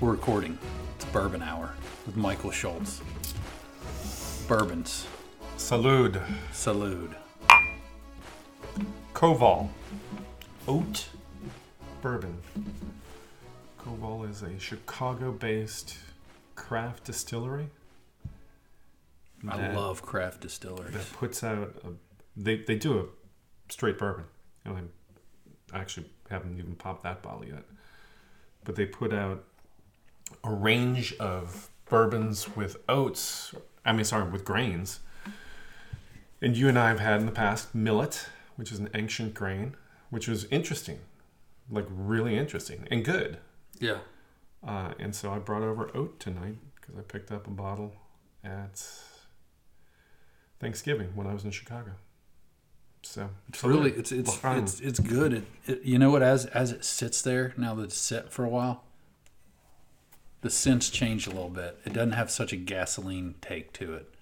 We're recording. It's Bourbon Hour with Michael Schultz. Bourbons. Salud. Salute. Koval. Oat bourbon. Koval is a Chicago based craft distillery I that- love craft distilleries. that puts out a. They, they do a straight bourbon. Know, I actually haven't even popped that bottle yet. But they put out a range of bourbons with oats. I mean, sorry, with grains. And you and I have had in the past millet, which is an ancient grain, which was interesting, like really interesting and good. Yeah. Uh, and so I brought over oat tonight because I picked up a bottle at Thanksgiving when I was in Chicago. So It's really it's it's it's it's good. It, it you know what as as it sits there now that it's set for a while, the scents change a little bit. It doesn't have such a gasoline take to it.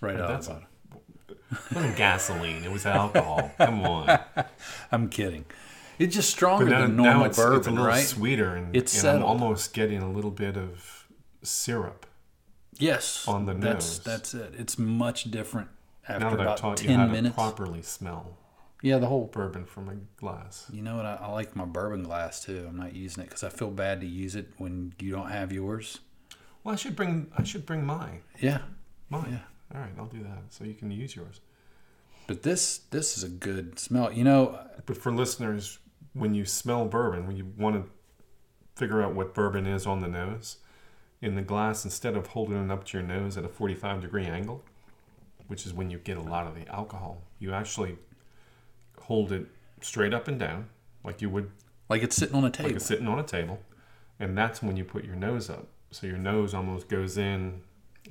Right out that's of the bottom. it wasn't gasoline; it was alcohol. Come on, I'm kidding. It's just stronger now, than normal it's, bourbon, it's a little right? sweeter, and, It's and I'm almost getting a little bit of syrup. Yes. on the that's nose. that's it. It's much different Now after that I've about taught you ten how minutes. to properly smell yeah, the whole bourbon from a glass. You know what? I, I like my bourbon glass too. I'm not using it because I feel bad to use it when you don't have yours. Well, I should bring I should bring mine. Yeah, Mine. All right, I'll do that so you can use yours. but this this is a good smell. You know, But for listeners, when you smell bourbon, when you want to figure out what bourbon is on the nose, in the glass, instead of holding it up to your nose at a 45 degree angle, which is when you get a lot of the alcohol, you actually hold it straight up and down, like you would like it's sitting on a table. like it's sitting on a table. And that's when you put your nose up. So your nose almost goes in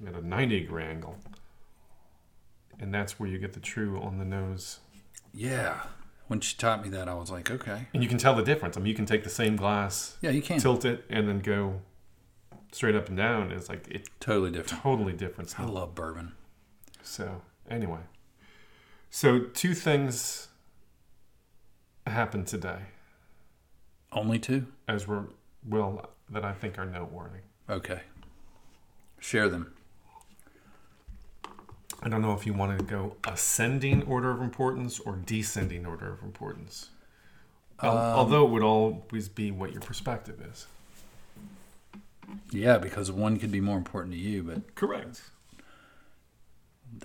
at a 90 degree angle. And that's where you get the true on the nose yeah. When she taught me that, I was like, okay, And you can tell the difference. I mean, you can take the same glass, yeah, you can. tilt it, and then go straight up and down. It's like it totally different. totally different. I love bourbon. So anyway, so two things happened today, Only two. as we're well that I think are noteworthy. Okay. Share them. I don't know if you want to go ascending order of importance or descending order of importance. Al- um, Although it would always be what your perspective is. Yeah, because one could be more important to you, but Correct.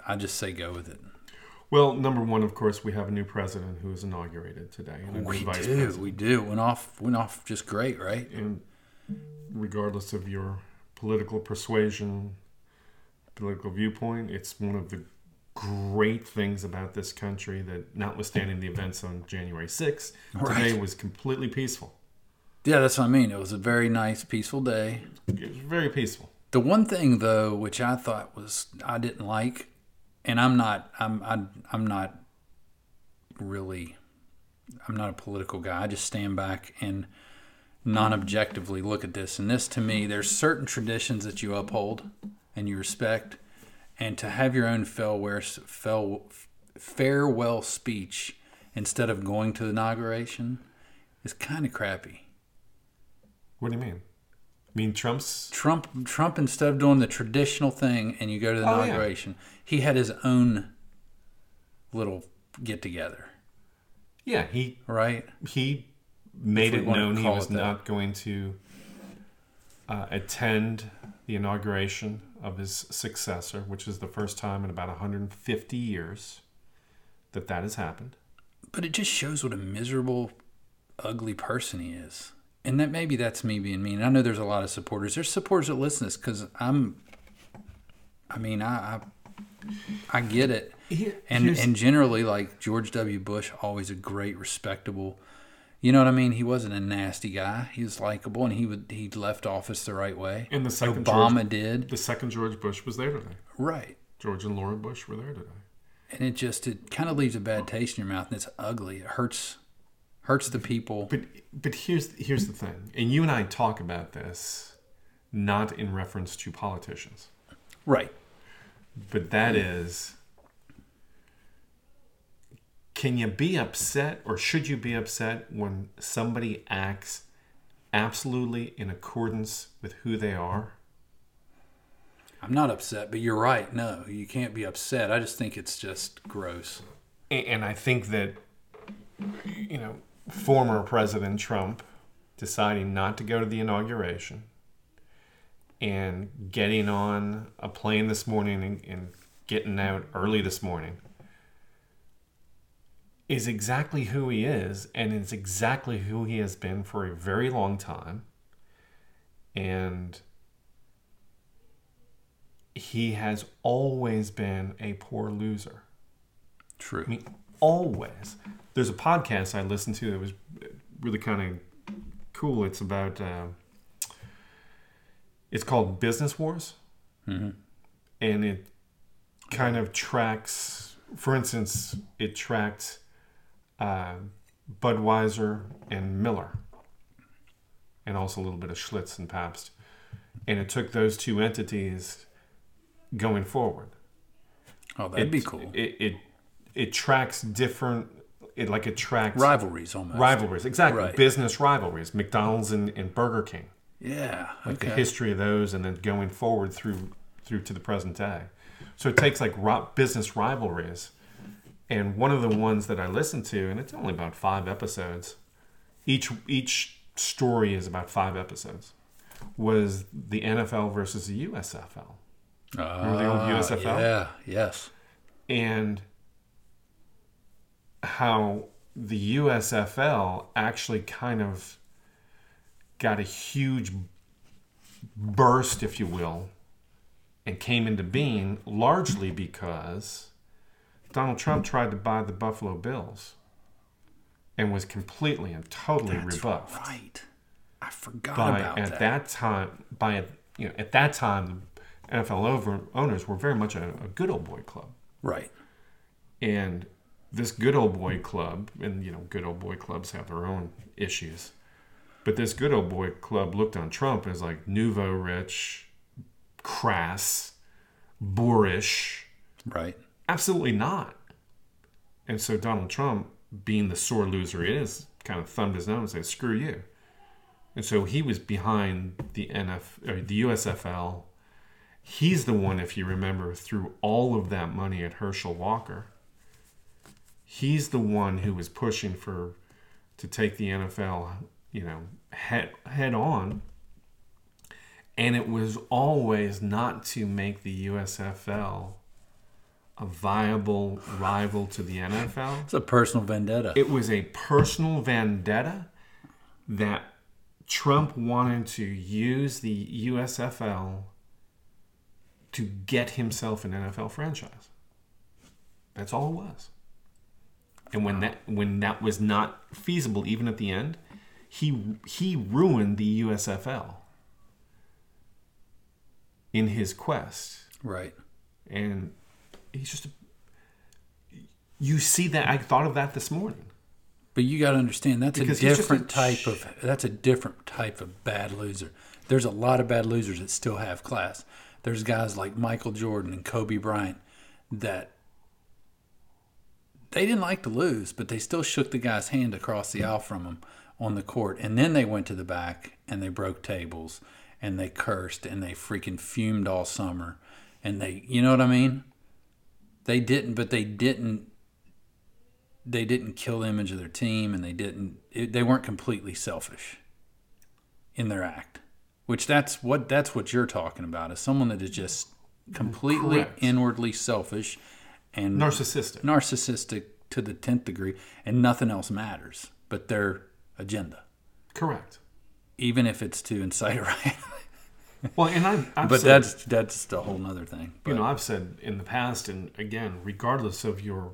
I just say go with it. Well, number one, of course, we have a new president who was inaugurated today, and We do. president. We do. Went off. Went off just great, right? And regardless of your political persuasion, political viewpoint, it's one of the great things about this country that, notwithstanding the events on January 6th, today was completely peaceful. Yeah, that's what I mean. It was a very nice, peaceful day. It was very peaceful. The one thing though, which I thought was I didn't like, and I'm not, I'm, I, I'm not really, I'm not a political guy. I just stand back and non-objectively look at this. And this, to me, there's certain traditions that you uphold and you respect, and to have your own farewell, farewell speech instead of going to the inauguration is kind of crappy. What do you mean? Mean, Trump's. Trump Trump instead of doing the traditional thing and you go to the Oh, yeah. inauguration, he had his own little get together, Yeah, he right? he made it known he was not going to uh, attend the inauguration of his successor, which is the first time in about 150 years that that has happened. But it just shows what a miserable, ugly person he is. And that maybe that's me being mean. I know there's a lot of supporters. There's supporters that listen to this because I'm. I mean, I, I I get it. And and generally, like George W. Bush, always a great, respectable. You know what I mean? He wasn't a nasty guy. He was likable, and he would he left office the right way. And the second Obama George, did the second George Bush was there today. right, George and Laura Bush were there today. and it just it kind of leaves a bad taste in your mouth, and it's ugly. It hurts hurts the people. But but here's here's the thing, and you and I talk about this not in reference to politicians, Right. but that is can you be upset or should you be upset when somebody acts absolutely in accordance with who they are. I'm not upset, but you're right. No, you can't be upset. I just think it's just gross. And I think that, you know, former President Trump deciding not to go to the inauguration and getting on a plane this morning and, and getting out early this morning is exactly who he is and it's exactly who he has been for a very long time and he has always been a poor loser True. I mean, always. There's a podcast I listened to that was really kind of cool. It's about, uh, it's called Business Wars. Mhm. And it kind of tracks, for instance, it tracked uh, Budweiser and Miller, and also a little bit of Schlitz and Pabst. And it took those two entities going forward Oh, that'd be cool. It, it it tracks different. It like it tracks Rivalries almost. rivalries. Exactly, Right. business rivalries. McDonald's and, and Burger King. Yeah. Like the history of those, and then going forward through through to the present day. So it takes like business rivalries, and one of the ones that I listened to, and it's only about five episodes. Each each story is about five episodes. Was the NFL versus the USFL? Remember the old Ah, USFL? Yeah. Yes. and how the USFL actually kind of got a huge burst, if you will, and came into being largely because Donald Trump tried to buy the Buffalo Bills and was completely and totally That's rebuffed right. I forgot by about at that. that. time by you know at that time the NFL over, owners were very much a, a good old boy club Right. and this good old boy club and you know good old boy clubs have their own issues but this good old boy club looked on trump as like nouveau rich crass boorish. Right. absolutely not. And so donald trump being the sore loser he is kind of thumbed his nose and said screw you. And so he was behind the nf or the usfl he's the one if you remember threw all of that money at herschel walker he's the one who was pushing for to take the NFL, you know, head head on. And it was always not to make the USFL a viable rival to the NFL. It's a personal vendetta. It was a personal vendetta that Trump wanted to use the USFL to get himself an NFL franchise. That's all it was. And when that when that was not feasible, even at the end, he he ruined the USFL in his quest right. and he's just a, you see that i thought of that this morning But you got to understand that's Because a just a different type of that's a different type of bad loser. There's a lot of bad losers that still have class. There's guys like Michael Jordan and Kobe Bryant that they didn't like to lose, but they still shook the guy's hand across the aisle from him on the court, and then they went to the back and they broke tables and they cursed and they freaking fumed all summer, and they, you know what I mean? They didn't, but they didn't they didn't kill the image of their team and they didn't it, they weren't completely selfish in their act which that's what that's what you're talking about is someone that is just completely Correct. inwardly selfish and narcissistic. narcissistic to the 10th degree and nothing else matters but their agenda. Correct. Even if it's to incite a riot. Well and i've, I've but said, that's that's a whole nother thing you know i've said in the past and again regardless of your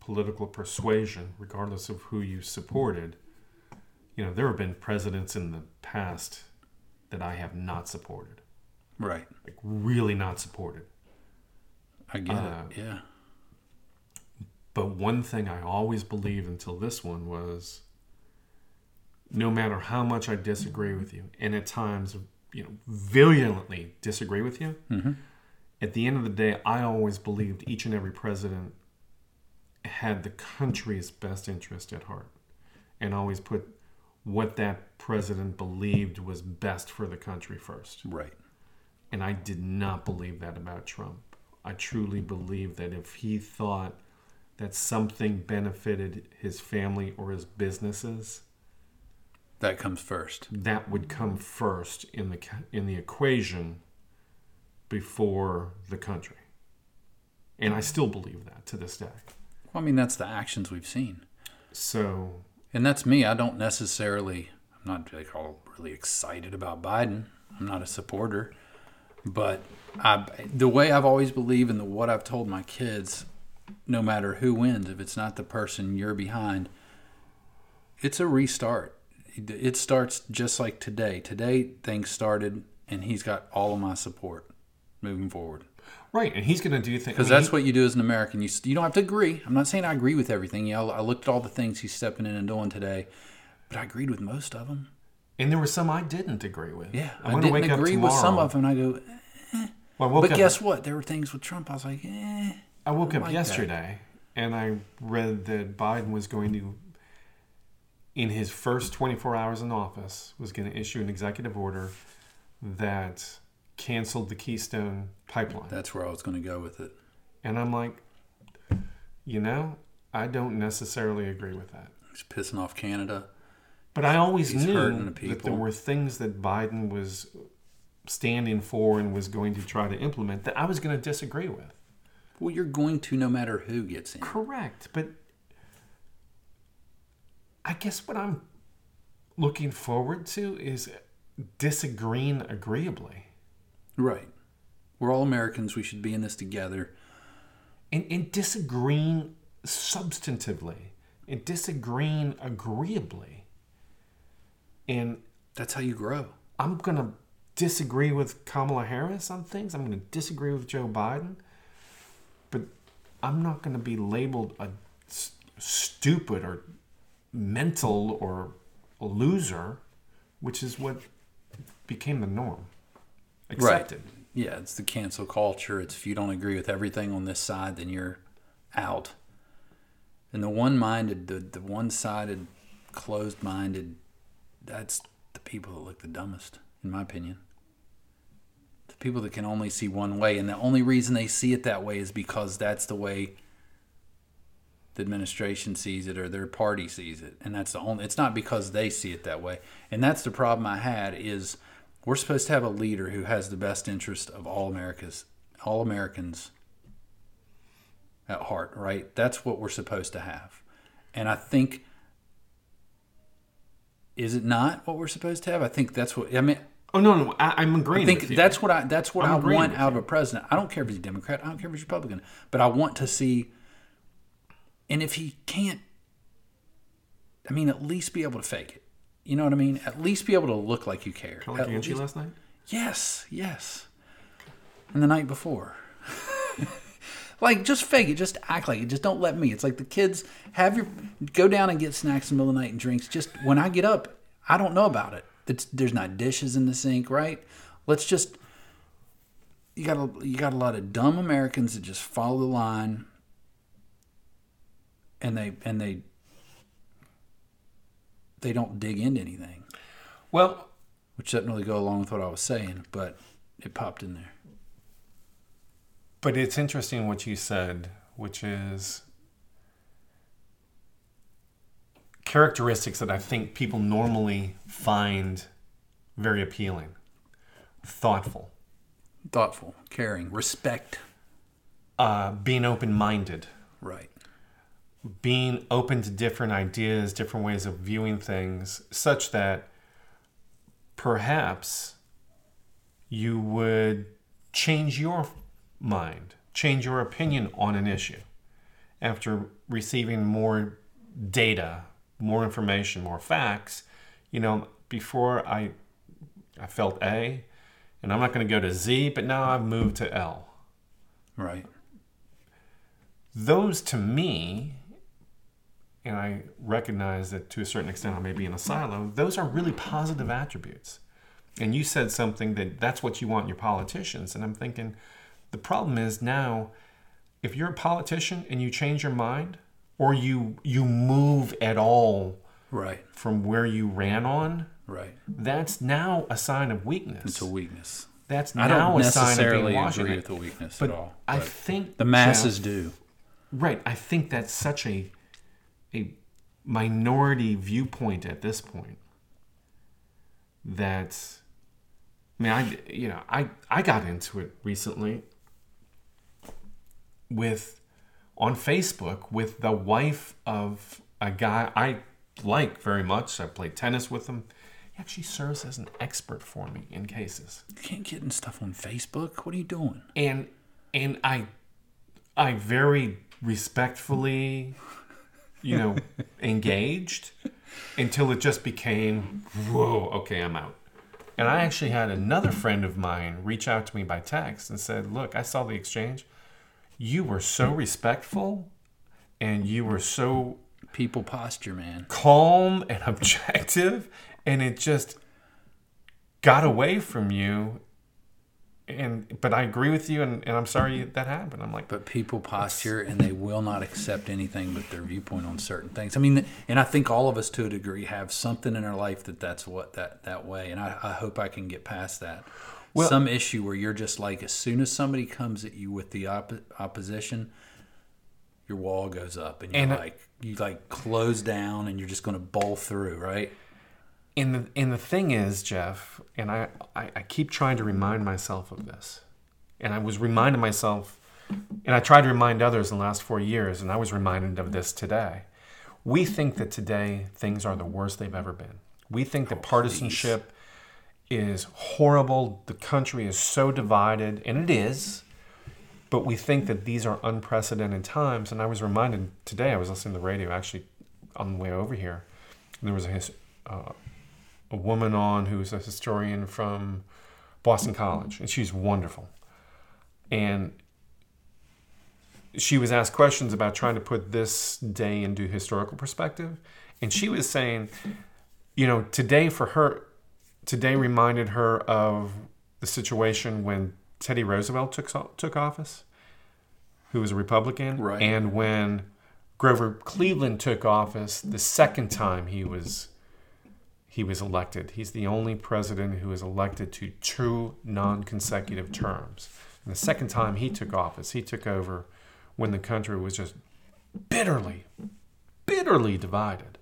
political persuasion regardless of who you supported you know there have been presidents in the past that i have not supported. Right. Like really not supported. I get Uh, it yeah But one thing I always believed until this one was no matter how much I disagree with you, and at times, you know, violently disagree with you, mm-hmm. at the end of the day, I always believed each and every president had the country's best interest at heart and always put what that president believed was best for the country first. Right. And I did not believe that about Trump. I truly believe that if he thought that something benefited his family or his businesses, That comes first. that would come first in the in the equation before the country. And I still believe that to this day. Well, I mean, that's the actions we've seen. So, And that's me. I don't necessarily, I'm not like all really excited about Biden. I'm not a supporter. But I, the way I've always believed and the, what I've told my kids, no matter who wins, if it's not the person you're behind, it's a restart. It starts just like today. Today, things started, and he's got all of my support moving forward. right, and he's going to do things Because that's what you do as an American. You you don't have to agree. I'm not saying I agree with everything. Yeah, I looked at all the things he's stepping in and doing today, but I agreed with most of them. And there were some I didn't agree with. Yeah, I'm I wake up agree with some of them. And I go, Well, I but guess what? There were things with Trump. I was like, eh. I woke up like that. yesterday and I read that Biden was going to, in his first 24 hours in office, was going to issue an executive order that canceled the Keystone pipeline. That's where I was going to go with it. And I'm like, you know, I don't necessarily agree with that. He's pissing off Canada. But I always He's knew the that there were things that Biden was standing for and was going to try to implement that I was going to disagree with. Well, you're going to no matter who gets in. Correct, but I guess what I'm looking forward to is disagreeing agreeably Right. We're all Americans. We should be in this together. and, and disagreeing substantively and disagreeing agreeably. And That's how you grow. I'm going to disagree with Kamala Harris on things. I'm going to disagree with Joe Biden. I'm not going to be labeled a stupid or mental or a loser, which is what became the norm. Accepted. Yeah, it's the cancel culture. It's if you don't agree with everything on this side, then you're out. And the one-minded, the the one-sided, closed-minded, that's the people that look the dumbest, in my opinion. People that can only see one way, and the only reason they see it that way is because that's the way the administration sees it or their party sees it, and that's the only. It's not because they see it that way, and that's the problem I had is we're supposed to have a leader who has the best interest of all America's all Americans at heart, right? That's what we're supposed to have. And I think is it not what we're supposed to have? I think that's what I mean Oh no, no, I, I'm agreeing I think with you. that's what I that's what I'm i want out of a president. I don't care if he's a Democrat, I don't care if he's Republican, but I want to see and if he can't I mean at least be able to fake it. You know what I mean? At least be able to look like you care. Kind of like Angie last night. Yes, yes. And the night before. like just fake it, just act like it. Just don't let me. It's like the kids have your go down and get snacks in the middle of the night and drinks. Just when I get up, I don't know about it. It's, there's not dishes in the sink, right? Let's just you got a you got a lot of dumb Americans that just follow the line and they and they they don't dig into anything Well, which doesn't really go along with what I was saying, but it popped in there. But it's interesting what you said, which is characteristics that I think people normally find very appealing. Thoughtful, Thoughtful, caring, respect. uh, being open minded, Right. being open to different ideas, different ways of viewing things, such that perhaps you would change your mind, change your opinion on an issue after receiving more data, more information, more facts. You know, before I I felt A, and I'm not going to go to Z, but now I've moved to L Right. those to me, and I recognize that to a certain extent I may be in a silo, those are really positive attributes. And you said something that that's what you want in your politicians. And I'm thinking the problem is now, if you're a politician and you change your mind or you you move at all Right. from where you ran on, Right. that's now a sign of weakness. It's a weakness. that's I now don't a sign of necessarily agree with the weakness But at all. I think the masses Jeff- do. Right. I think that's such a a minority viewpoint at this point. That I mean, I you know, I I got into it recently with on Facebook with the wife of a guy I like very much. I played tennis with him. He actually serves as an expert for me in cases You can't get in stuff on Facebook. What are you doing? and and I I very respectfully you know engaged until it just became whoa okay I'm out and I actually had another friend of mine reach out to me by text and said look I saw the exchange you were so respectful and you were so People posture, man. calm and objective and it just got away from you and but i agree with you and, and i'm sorry that happened i'm like But people posture and they will not accept anything but their viewpoint on certain things. I mean, and I think all of us to a degree have something in our life that that's what that that way. And I, I hope I can get past that. Well- Some issue where you're just like, as soon as somebody comes at you with the oppo- opposition, your wall goes up and you're And- uh, like, you like close down and you're just going to bowl through, right? and the and the thing is jeff and I, I i keep trying to remind myself of this. And i was reminding myself and i tried to remind others in the last four years and i was reminded of this today. We think that today things are the worst they've ever been. We think that oh, partisanship is horrible. The country is so divided and it is but we think that these are unprecedented times. And i was reminded today i was listening to the radio actually on the way over here. And there was a uh, a woman on who's a historian from Boston College, and she's wonderful. And she was asked questions about trying to put this day into historical perspective, and she was saying, you know, today for her, today reminded her of the situation when Teddy Roosevelt took took office, who was a Republican, Right. and when Grover Cleveland took office the second time he was he was elected. He's the only president who was elected to two non-consecutive terms. And the second time he took office, he took over when the country was just bitterly, bitterly divided.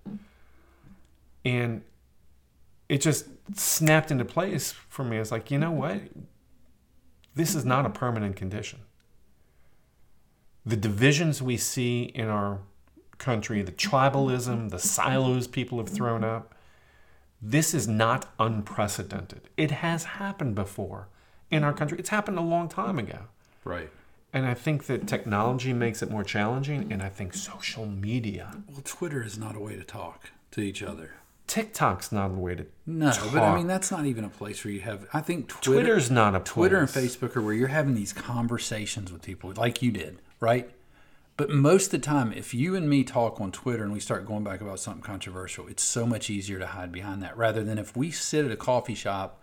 And it just snapped into place for me. It's like, you know what? This is not a permanent condition. The divisions we see in our country, the tribalism, the silos people have thrown up, this is not unprecedented. It has happened before in our country. It's happened a long time ago. Right. And I think that technology makes it more challenging, and I think social media, Well, Twitter is not a way to talk to each other. TikTok's not a way to. No, but I mean that's not even a place where you have. I think Twitter, Twitter's not a Twitter and. Facebook are where you're having these conversations with people, like you did, right? But most of the time, if you and me talk on Twitter and we start going back about something controversial, it's so much easier to hide behind that rather than if we sit at a coffee shop,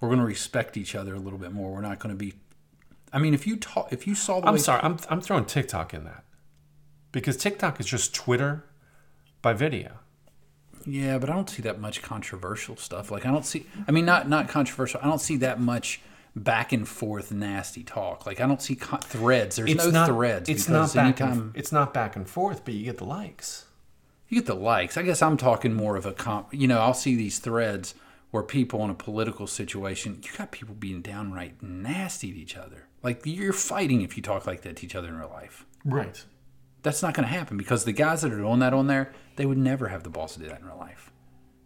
we're going to respect each other a little bit more. We're not going to be. I mean, if you talk, if you saw the I'm sorry, I'm, I'm throwing TikTok in that. Because TikTok is just Twitter by video. Yeah, but I don't see that much controversial stuff. Like I don't see. I mean, not not controversial. I don't see that much back and forth nasty talk. Like I don't see co- threads. There's no threads. It's not back. anytime And, it's not back and forth, but you get the likes. you get the likes. I guess I'm talking more of a comp. You know, I'll see these threads where people in a political situation, you got people being downright nasty to each other. Like you're fighting if you talk like that to each other in real life. Right. That's not going to happen because the guys that are doing that on there, they would never have the balls to do that in real life.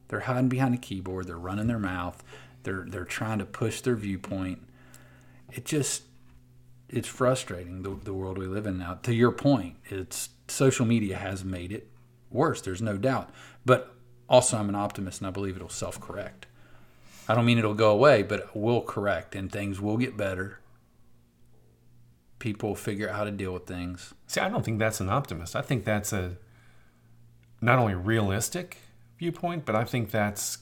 They're hiding behind a keyboard. They're running their mouth. They're they're trying to push their viewpoint. It just it's frustrating the the world we live in now. To your point, it's social media has made it worse. There's no doubt. But also, I'm an optimist and I believe it'll self correct. I don't mean it'll go away, but it will correct and things will get better. People figure out how to deal with things. See, I don't think that's an optimist. I think that's a not only realistic viewpoint, but I think that's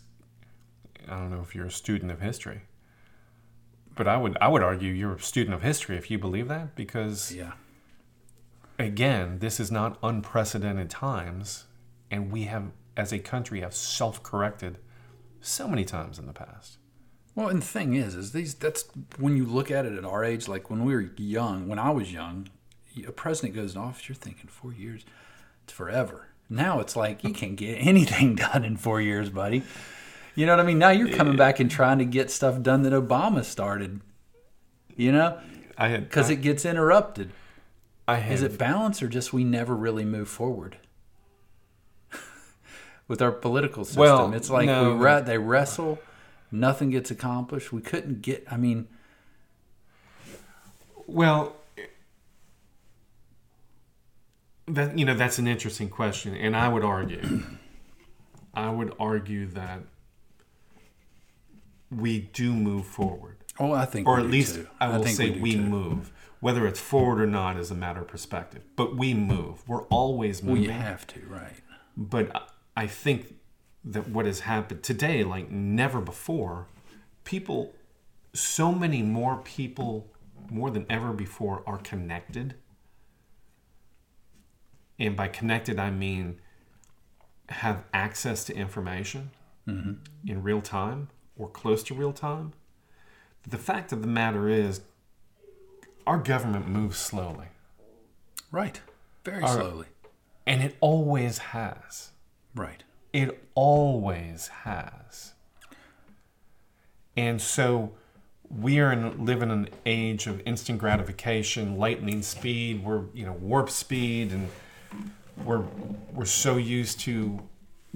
I don't know if you're a student of history. But I would I would argue you're a student of history if you believe that because Yeah. again, this is not unprecedented times and we have as a country have self-corrected so many times in the past. Well, and the thing is, is these that's when you look at it at our age, like when we were young, when I was young, a president goes in office, you're thinking four years, it's forever. Now it's like you can't get anything done in four years, buddy. You know what I mean? Now you're coming back and trying to get stuff done that Obama started. You know, I had because it gets interrupted. I had Is it balance or just we never really move forward with our political system? Well, it's like no, we re- they wrestle, nothing gets accomplished. We couldn't get. I mean, Well, that you know that's an interesting question, and I would argue, I would argue that we do move forward, oh, I think, or we at least too. I will think say do we, move. Whether it's forward or not is a matter of perspective, but we move. We're always moving. you have to, right? But I think that what has happened today, like never before, people, so many more people, more than ever before, are connected. And by connected, I mean have access to information mm-hmm. in real time or close to real time. The fact of the matter is, our government moves slowly, Right. Very right. slowly. and it always has. Right. It always has. And so we are in, live in an age of instant gratification, lightning speed. We're you know warp speed, and we're we're so used to.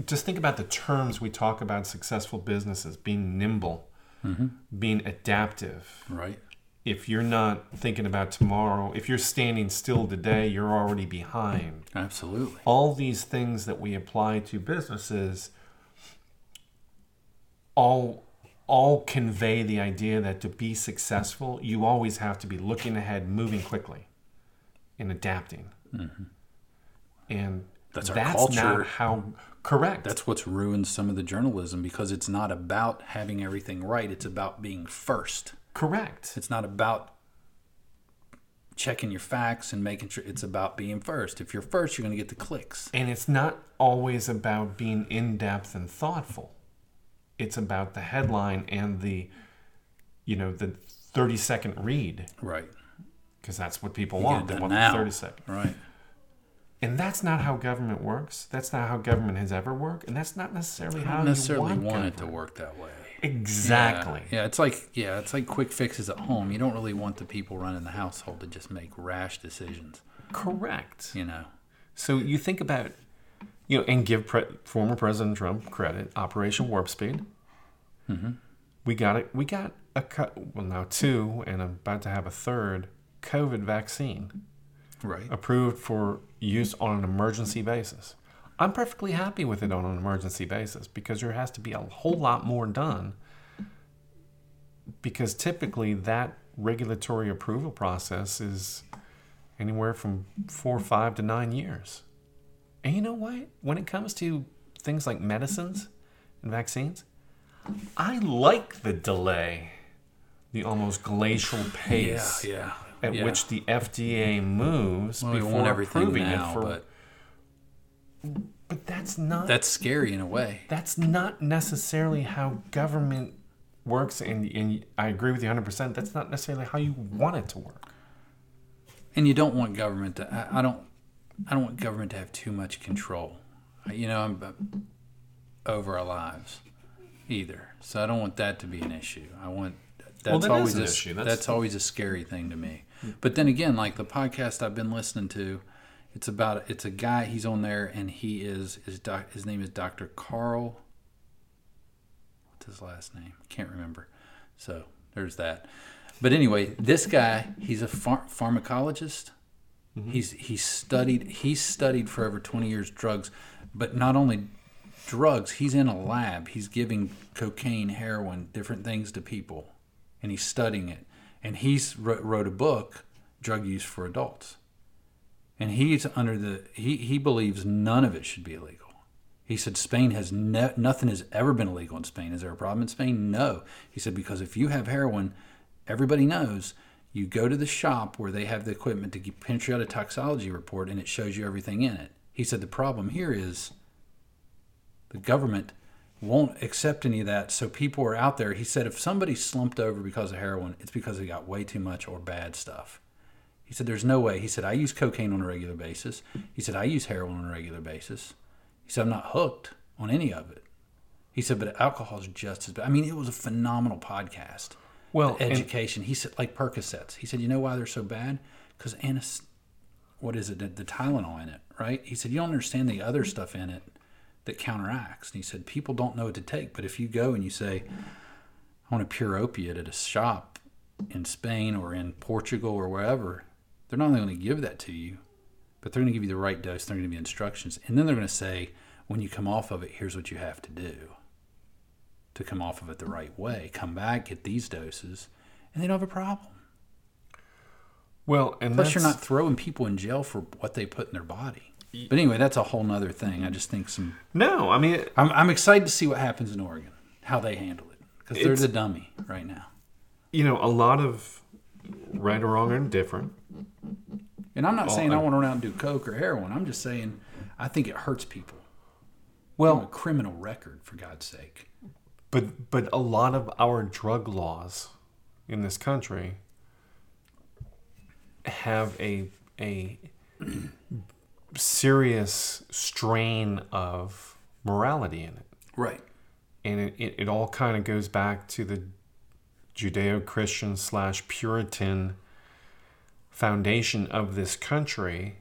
Just think about the terms we talk about successful businesses: being nimble, mm-hmm. being adaptive. Right. If you're not thinking about tomorrow, if you're standing still today, you're already behind Absolutely. all these things that we apply to businesses all all convey the idea that to be successful you always have to be looking ahead moving quickly and adapting mm-hmm. and That's our that's culture. not how correct That's what's ruined some of the journalism because it's not about having everything right. It's about being first. Correct It's not about checking your facts and making sure it's about being first. If you're first, you're going to get the clicks. and it's not always about being in depth and thoughtful it's about the headline and the you know the 30 second read Right. because that's what people Get want they want now. the 30 second Right. And that's not how government works. That's not how government has ever worked, and that's not necessarily I how necessarily you want, want it to work that way. Exactly. Yeah. yeah, it's like yeah, it's like quick fixes at home. You don't really want the people running the household to just make rash decisions. Correct. You know. So you think about, you know, and give pre- former President Trump credit. Operation Warp Speed. Mm-hmm. We got it. We got a cut. Well, now two, and I'm about to have a third COVID vaccine Right. approved for use on an emergency basis. I'm perfectly happy with it on an emergency basis because there has to be a whole lot more done. Because typically that regulatory approval process is anywhere from four, five to nine years. And you know what? When it comes to things like medicines and vaccines, I like the delay, the almost glacial pace Yeah. Yeah. at yeah. which the FDA moves well, before everything approving now, it for. but but that's not that's scary in a way. that's not necessarily how government works, and and I agree with you 100. percent That's not necessarily how you want it to work. and you don't want government to I, I don't i don't want government to have too much control you know I'm, over our lives either so i don't want that to be an issue i want that's that is always an a, issue. That's, That's- always a scary thing to me hmm. but then again like the podcast i've been listening to it's about it's a guy he's on there and he is is doc, his name is dr carl what's his last name can't remember so there's that but anyway this guy he's a phar- pharmacologist mm-hmm. He's he's studied he's studied for over 20 years drugs, but not only drugs, he's in a lab. He's giving cocaine, heroin, different things to people and he's studying it. And he's wrote, wrote a book, Drug Use for Adults. And he's under the he he believes none of it should be illegal. He said Spain has no, nothing has ever been illegal in Spain. Is there a problem in Spain? No. He said because if you have heroin, everybody knows you go to the shop where they have the equipment to print you out a toxology report and it shows you everything in it. He said the problem here is The government won't accept any of that. So people are out there. He said if somebody slumped over because of heroin, it's because they got way too much or bad stuff. He said there's no way. He said I use cocaine on a regular basis. He said I use heroin on a regular basis. He said I'm not hooked on any of it. He said but alcohol is just as bad. I mean it was a phenomenal podcast. Well, The education. He said like Percocets. He said you know why they're so bad? Because anis, what is it? The, the Tylenol in it, right? He said you don't understand the other stuff in it that counteracts. And he said people don't know what to take, but if you go and you say, I want a pure opiate at a shop in Spain or in Portugal or wherever, they're not only going to give that to you, but they're going to give you the right dose. They're going to give you instructions, and then they're going to say, when you come off of it, here's what you have to do to come off of it the right way. Come back, get these doses, and they don't have a problem. well, and Plus, you're not throwing people in jail for what they put in their body. But anyway, that's a whole nother thing. I just think some. No, I mean, I'm, I'm excited to see what happens in Oregon, how they handle it, because they're the dummy right now. you know, a lot of right or wrong or indifferent. And I'm not Well, saying I I- want to run out and do coke or heroin. I'm just saying I think it hurts people. Well, a criminal record, for God's sake. But but a lot of our drug laws in this country have a a serious strain of morality in it. Right. And it, it, it all kind of goes back to the Judeo Christian slash Puritan foundation of this country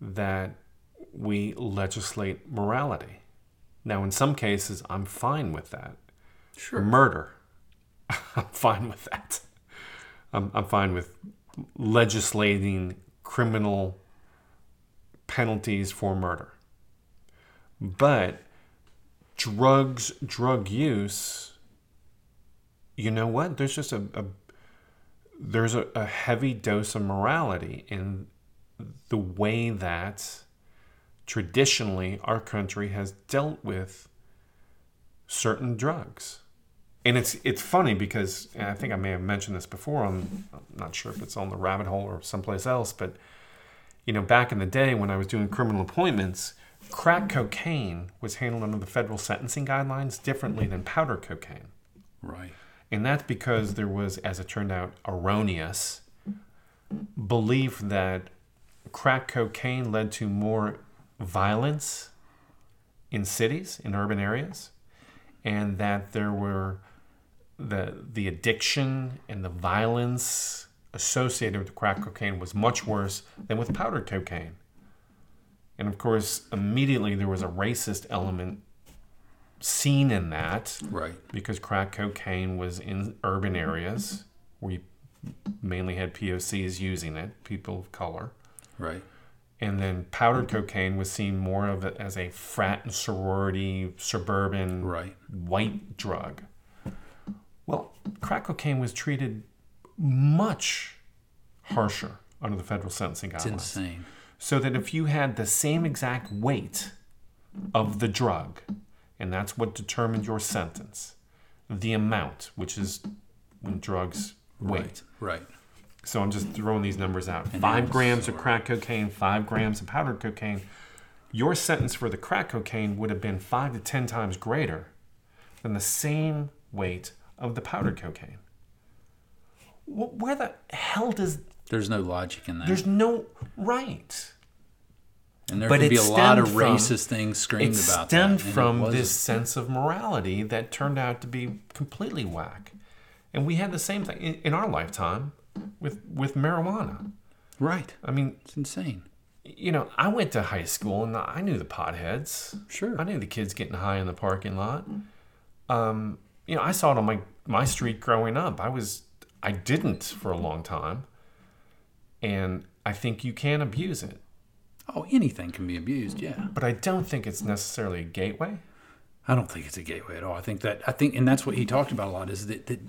that we legislate morality. Now, in some cases, I'm fine with that. Sure. Murder, I'm fine with that. I'm, I'm fine with legislating criminal penalties for murder. But drugs, drug use, you know what? There's just a, a there's a, a heavy dose of morality in the way that traditionally our country has dealt with certain drugs. And it's it's funny because I think I may have mentioned this before. I'm, I'm not sure if it's on the rabbit hole or someplace else, but you know, back in the day when I was doing criminal appointments, crack cocaine was handled under the federal sentencing guidelines differently than powder cocaine. Right. And that's because there was, as it turned out, erroneous belief that crack cocaine led to more violence in cities, in urban areas, and that there were the the addiction and the violence associated with crack cocaine was much worse than with powder cocaine. And of course, immediately there was a racist element seen in that Right. because crack cocaine was in urban areas We mainly had POCs using it, people of color. Right. And then powdered cocaine was seen more of it as a frat and sorority, suburban, Right. white drug. Well, crack cocaine was treated much harsher under the federal sentencing It's guidelines. insane. So that if you had the same exact weight of the drug, and that's what determined your sentence, the amount, which is when drugs weight. Right. Right. So I'm just throwing these numbers out. And Five grams of crack cocaine, five grams of powdered cocaine. Your sentence for the crack cocaine would have been five to ten times greater than the same weight of the powdered cocaine. Where the hell does There's no logic in that. there's no right? And there but could be a lot of stemmed from- racist things screamed It about stemmed that. and it from this sense of morality that turned out to be completely whack. And we had the same thing in, in our lifetime with with marijuana. Right. I mean, It's insane. you know, I went to high school and I knew the potheads. Sure. I knew the kids getting high in the parking lot. Um, you know, I saw it on my my street growing up. I was I didn't for a long time, and I think you can abuse it, Oh, anything can be abused. Yeah. but I don't think it's necessarily a gateway. I don't think it's a gateway at all. I think that I think, and that's what he talked about a lot. Is that, that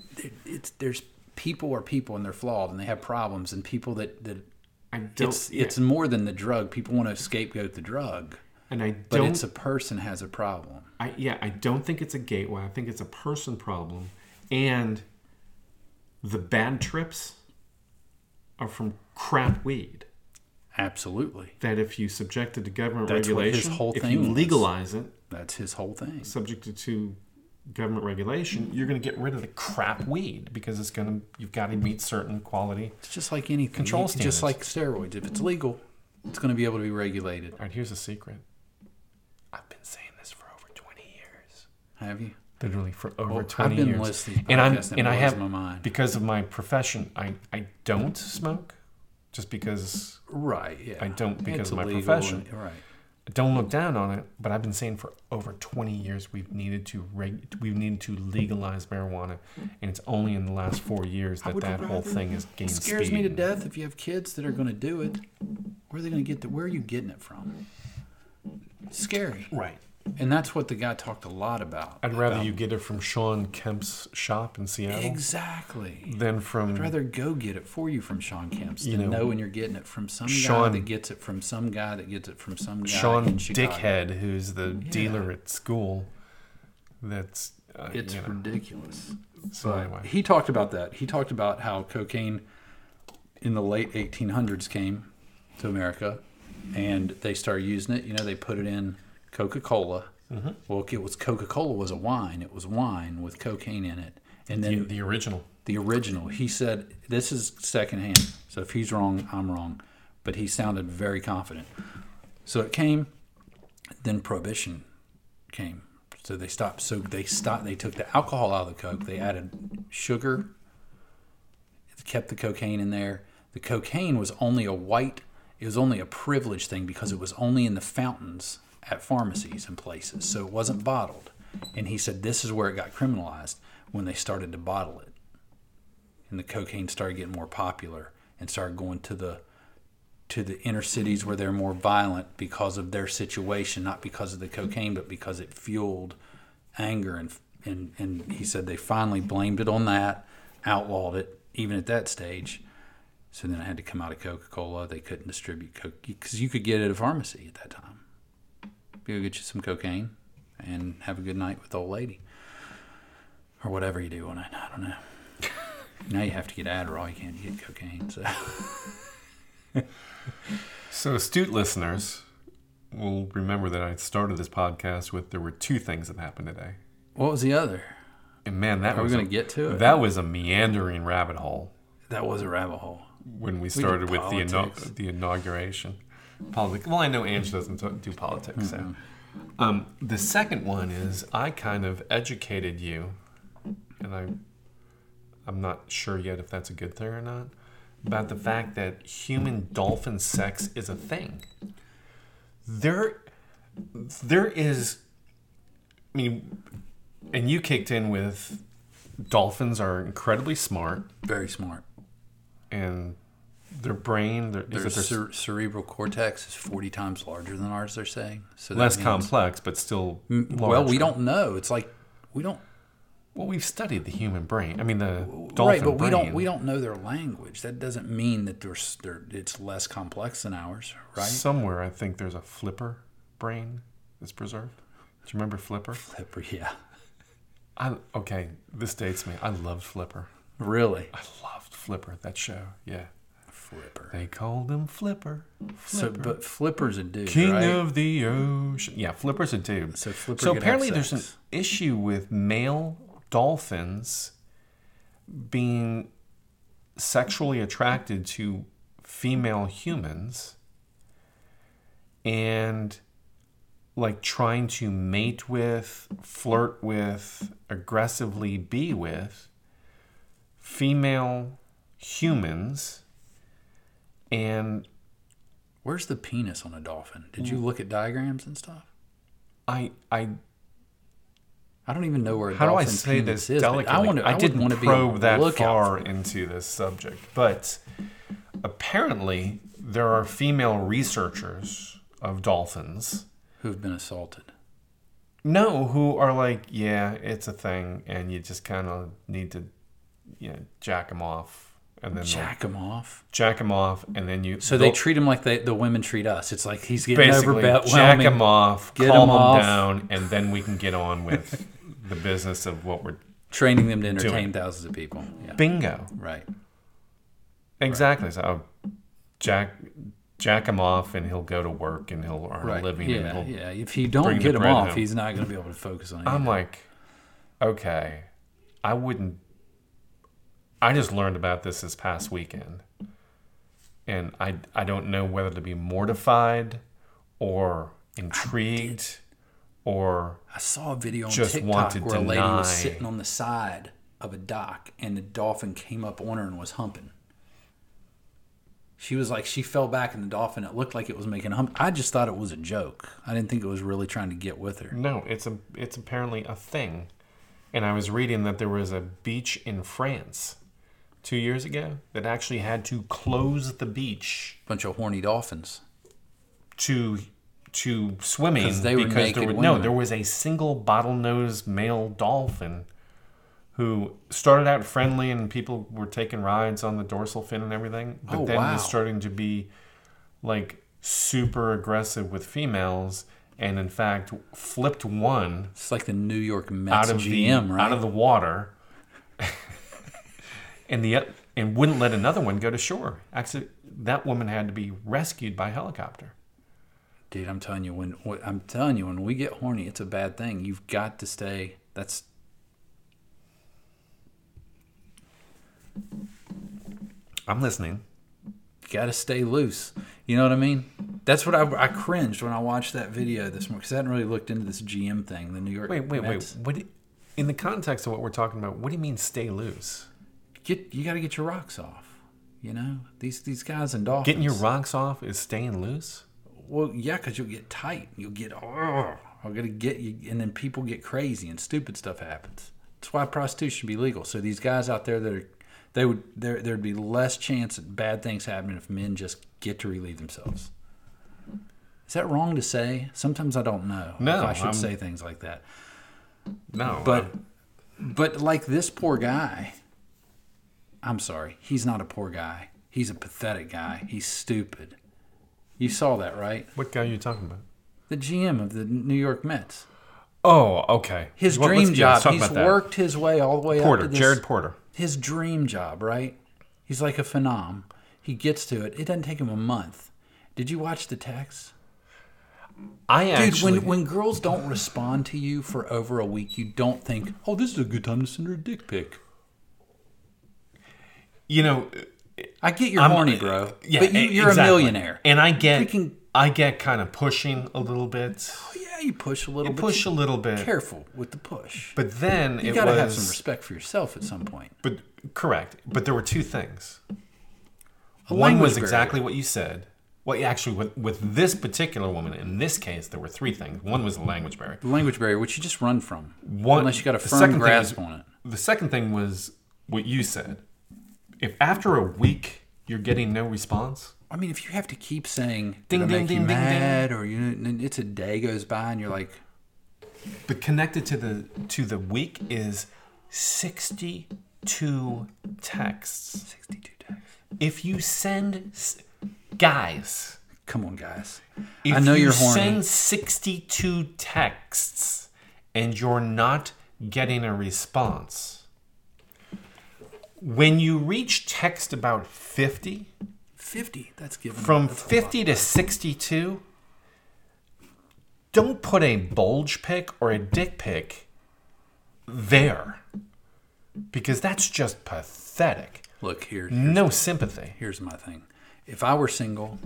it's there's people are people and they're flawed and they have problems and people that that I don't. it's it's more than the drug. People want to scapegoat the drug, and I don't. But it's a person has a problem. I, yeah, I don't think it's a gateway. I think it's a person problem, and the bad trips are from crap weed. Absolutely. that if you subject it to government That's what his regulation, whole if thing you was. legalize it, That's his whole thing. subject it to government regulation, you're going to get rid of the crap weed because it's going to you've got to meet certain quality. It's just like any Control standards. Just like steroids. If it's legal, it's going to be able to be regulated. All right, here's a secret. I've been saying this for over 20 years. Have you? Literally for over Well, 20 I've been years. listening to and I'm and and I have my mind. because of my profession, I I don't smoke just because Right. Yeah. I don't because It's of my profession. and- right. I don't look down on it, but I've been saying for over 20 years we've needed to reg- we've needed to legalize marijuana, and it's only in the last four years that would that whole rather- thing has gained. It scares speed. me to death if you have kids that are going to do it. Where are they going to get the? Where are you getting it from? Scary. Right. And that's what the guy talked a lot about. I'd rather about- you get it from Shawn Kemp's shop in Seattle Exactly. than from I'd rather go get it for you from Shawn Kemp's You than know, knowing you're getting it from some guy that gets it from some guy that gets it from some guy Sean Dickhead, who's the dealer at school. That's uh, It's you know. ridiculous. so But anyway. he talked about that. He talked about how cocaine in the late 1800s came to America, and they started using it. You know, they put it in Coca Cola. Mm-hmm. Well, it was Coca Cola was a wine. It was wine with cocaine in it, and then the original. the original. He said this is secondhand. So if he's wrong, I'm wrong. But he sounded very confident. So it came. Then prohibition came. So they stopped. So they stopped. They took the alcohol out of the coke. They added sugar. It kept the cocaine in there. The cocaine was only a white. It was only a privilege thing because it was only in the fountains at pharmacies and places. So it wasn't bottled. And he said this is where it got criminalized when they started to bottle it and the cocaine started getting more popular and started going to the to the inner cities where they're more violent because of their situation, not because of the cocaine, but because it fueled anger and and and he said they finally blamed it on that, outlawed it even at that stage. So then it had to come out of Coca Cola. They couldn't distribute coke because you could get it at a pharmacy at that time. Go get you some cocaine and have a good night with the old lady, or whatever you do on it. I don't know. Now you have to get Adderall. You can't get cocaine. So So astute listeners will remember that I started this podcast with there were two things that happened today. what was the other? And man, that Are we was going to get to it? that was a meandering rabbit hole That was a rabbit hole. when we started with the the inauguration. Politics. Well, I know Ange doesn't do politics. So. Um, the second one is I kind of educated you, and I, I'm not sure yet if that's a good thing or not, about the fact that human dolphin sex is a thing. There, there is. I mean, and you kicked in with dolphins are incredibly smart Very smart. and their brain their, Their it their cer- cerebral cortex is 40 times larger than ours, they're saying. So less complex but still Well, we don't know. It's like we don't well we've studied the human brain i mean the dolphin right, but we don't we don't know their language. That doesn't mean that there's they're, it's less complex than ours, right? somewhere i think there's a flipper brain that's preserved do you remember flipper Flipper, yeah. i okay this dates me i loved flipper Really? i loved flipper that show yeah Flipper. they called him flipper So, flipper but Flipper's a dude, king right? of the ocean yeah flipper's a dude so Flipper So apparently, there's an issue with male dolphins being sexually attracted to female humans and like trying to mate with, flirt with, aggressively be with female humans. And Where's the penis on a dolphin? Did Mm. you look at diagrams and stuff? I, I I don't even know where a How do I say this is. delicately? I, wanna, I, I didn't want to probe be that far into this subject, but apparently there are female researchers of dolphins. who've been assaulted. No, who are like, yeah, it's a thing, and you just kind of need to, you know, jack them off, and then Jack him off. jack him off, and then you. So they treat him like they, the women treat us. It's like he's getting basically overwhelming. jack him off, Get calm them off. down, and then we can get on with the business of what we're training them to entertain Doing. thousands of people. Yeah, bingo. right. Exactly. So, oh, Jack, jack him off and he'll go to work and he'll earn a living. and Yeah, he'll, yeah. If you don't get him off, he's not going to be able to focus on it. I'm like, okay, I wouldn't. I just learned about this this past weekend, and I I don't know whether to be mortified or intrigued or I saw a video on just TikTok to where a lady was sitting on the side of a dock and the dolphin came up on her and was humping. She was like, she fell back in the dolphin. It looked like it was making a hump. I just thought it was a joke. I didn't think it was really trying to get with her. no. It's a it's apparently a thing, and I was reading that there was a beach in France two years ago that actually had to close the beach Bunch of horny dolphins. to to swimming they were because there were, no there was a single bottlenose male dolphin who started out friendly and people were taking rides on the dorsal fin and everything but Oh, then wow. was starting to be like super aggressive with females and in fact flipped one It's like the New York Mets out of GM, the right? out of the water and the and wouldn't let another one go to shore actually that woman had to be rescued by helicopter Dude, I'm telling you, when I'm telling you, when we get horny, it's a bad thing. You've got to stay. That's i'm listening got to stay loose. You know what I mean? That's what I, I cringed when I watched that video this morning because I hadn't really looked into this GM thing, the New York. Wait, wait, wait. What? In the context of what we're talking about, what do you mean stay loose? Get you got to get your rocks off. You know these these guys and dolphins. Getting your rocks off is staying loose. well, yeah, because you'll get tight. You'll get oh, I'm gonna get you, and then people get crazy and stupid stuff happens. That's why prostitution should be legal. So these guys out there that are, they would there there'd be less chance of bad things happening if men just get to relieve themselves. Is that wrong to say? Sometimes I don't know No, if I should I'm- say things like that. No, But but like this poor guy, I'm sorry, he's not a poor guy. He's a pathetic guy. He's stupid. You saw that, right? what guy are you talking about? The GM of the New York Mets. Oh, okay. His Well, dream let's- yeah, job. He's worked his way all the way Porter, up to this. Jared Porter. His dream job, right? He's like a phenom. He gets to it. It doesn't take him a month. Did you watch the text? I Dude, actually, when, when girls don't respond to you for over a week, you don't think, oh, this is a good time to send her a dick pic. You know, I get you're I'm- horny, uh, bro. yeah, but you, e- you're exactly. a millionaire. and I get, Freaking- I get kind of pushing a little bit. Oh, yeah, you push a little You bit. push a little bit, Careful with the push. but then you it got to was. have some respect for yourself at some point. But correct. But there were two things. A One was barrier. exactly what you said. Well, actually, with, with this particular woman, in this case, there were three things. One was the language barrier. The language barrier, which you just run from, One, unless you got a firm grasp is- on it. The second thing was what you said. If after a week you're getting no response, I mean, if you have to keep saying Ding, ding, ding, ding, you ding, mad, or you, and it's a day goes by and you're like, but connected to the to the week is 62 texts. 62 texts. If you send guys, Come on, guys. If I know you you're horny. send 62 texts and you're not getting a response, when you reach text about 50, 50. That's given. from that's 50 to 62, don't put a bulge pic or a dick pic there because that's just pathetic. Look here. No sympathy. Here's my thing. If I were single,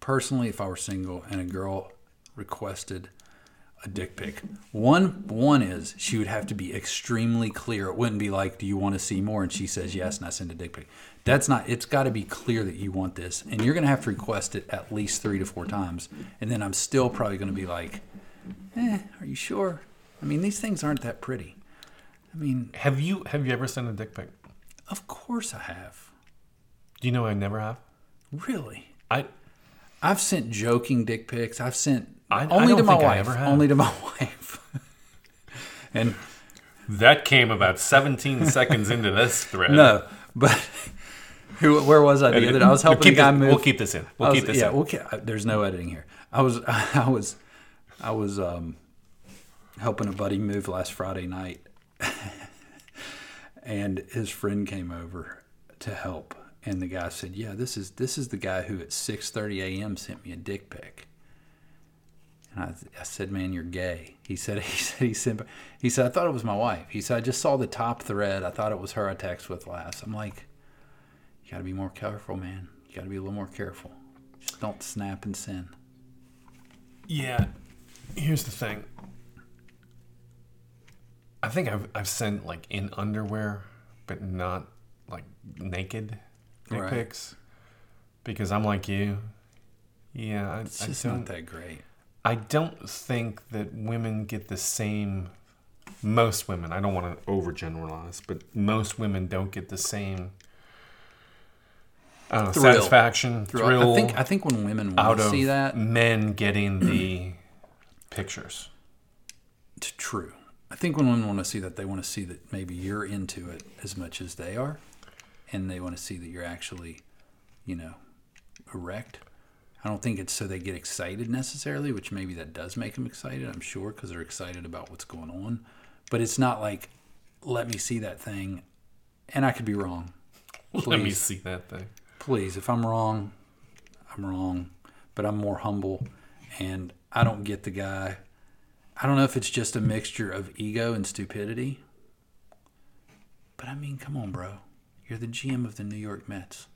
personally, if I were single and a girl requested a dick pic, one one is she would have to be extremely clear. It wouldn't be like, "Do you want to see more?" and she says yes, and I send a dick pic. That's not. It's got to be clear that you want this, and you're going to have to request it at least three to four times, and then I'm still probably going to be like, "Eh, are you sure?" I mean, these things aren't that pretty. I mean, Have you have you ever sent a dick pic? of course I have. Do you know I never have? Really. I I've sent joking dick pics. I've sent I- I only don't to my I wife. Only to my wife. and That came about 17 seconds into this thread. no, but who? Where was I the other? I was helping keep a guy this, move. We'll keep this in. We'll was- keep this yeah, in. we'll keep, there's no editing here. I was, I was, I was um, helping a buddy move last Friday night, and his friend came over to help, And the guy said, "Yeah, this is this is the guy who at 6:30 a.m. sent me a dick pic." And I, I said, "Man, you're gay." He said, "He said he sent he said I thought it was my wife." He said, "I just saw the top thread. I thought it was her I texted with last." I'm like, "You got to be more careful, man. You got to be a little more careful. Just don't snap and send." Yeah. Here's the thing. I think I've I've sent like in underwear, but not like naked dick Right. pics, because I'm like you. Yeah, I, It's I just don't. not that great. I don't think that women get the same. Most women, I don't want to overgeneralize, but most women don't get the same. I know, Thrill. satisfaction, thrill I think I think when women want to see that, men getting the pictures. It's true. I think when women want to see that, they want to see that maybe you're into it as much as they are, and they want to see that you're actually, you know, erect. I don't think it's so they get excited necessarily, which maybe that does make them excited. I'm sure because they're excited about what's going on, but it's not like, let me see that thing, and I could be wrong. Let me see that thing. Please, if I'm wrong, I'm wrong, but I'm more humble, and I don't get the guy. I don't know if it's just a mixture of ego and stupidity. But I mean, come on, bro. You're the GM of the New York Mets.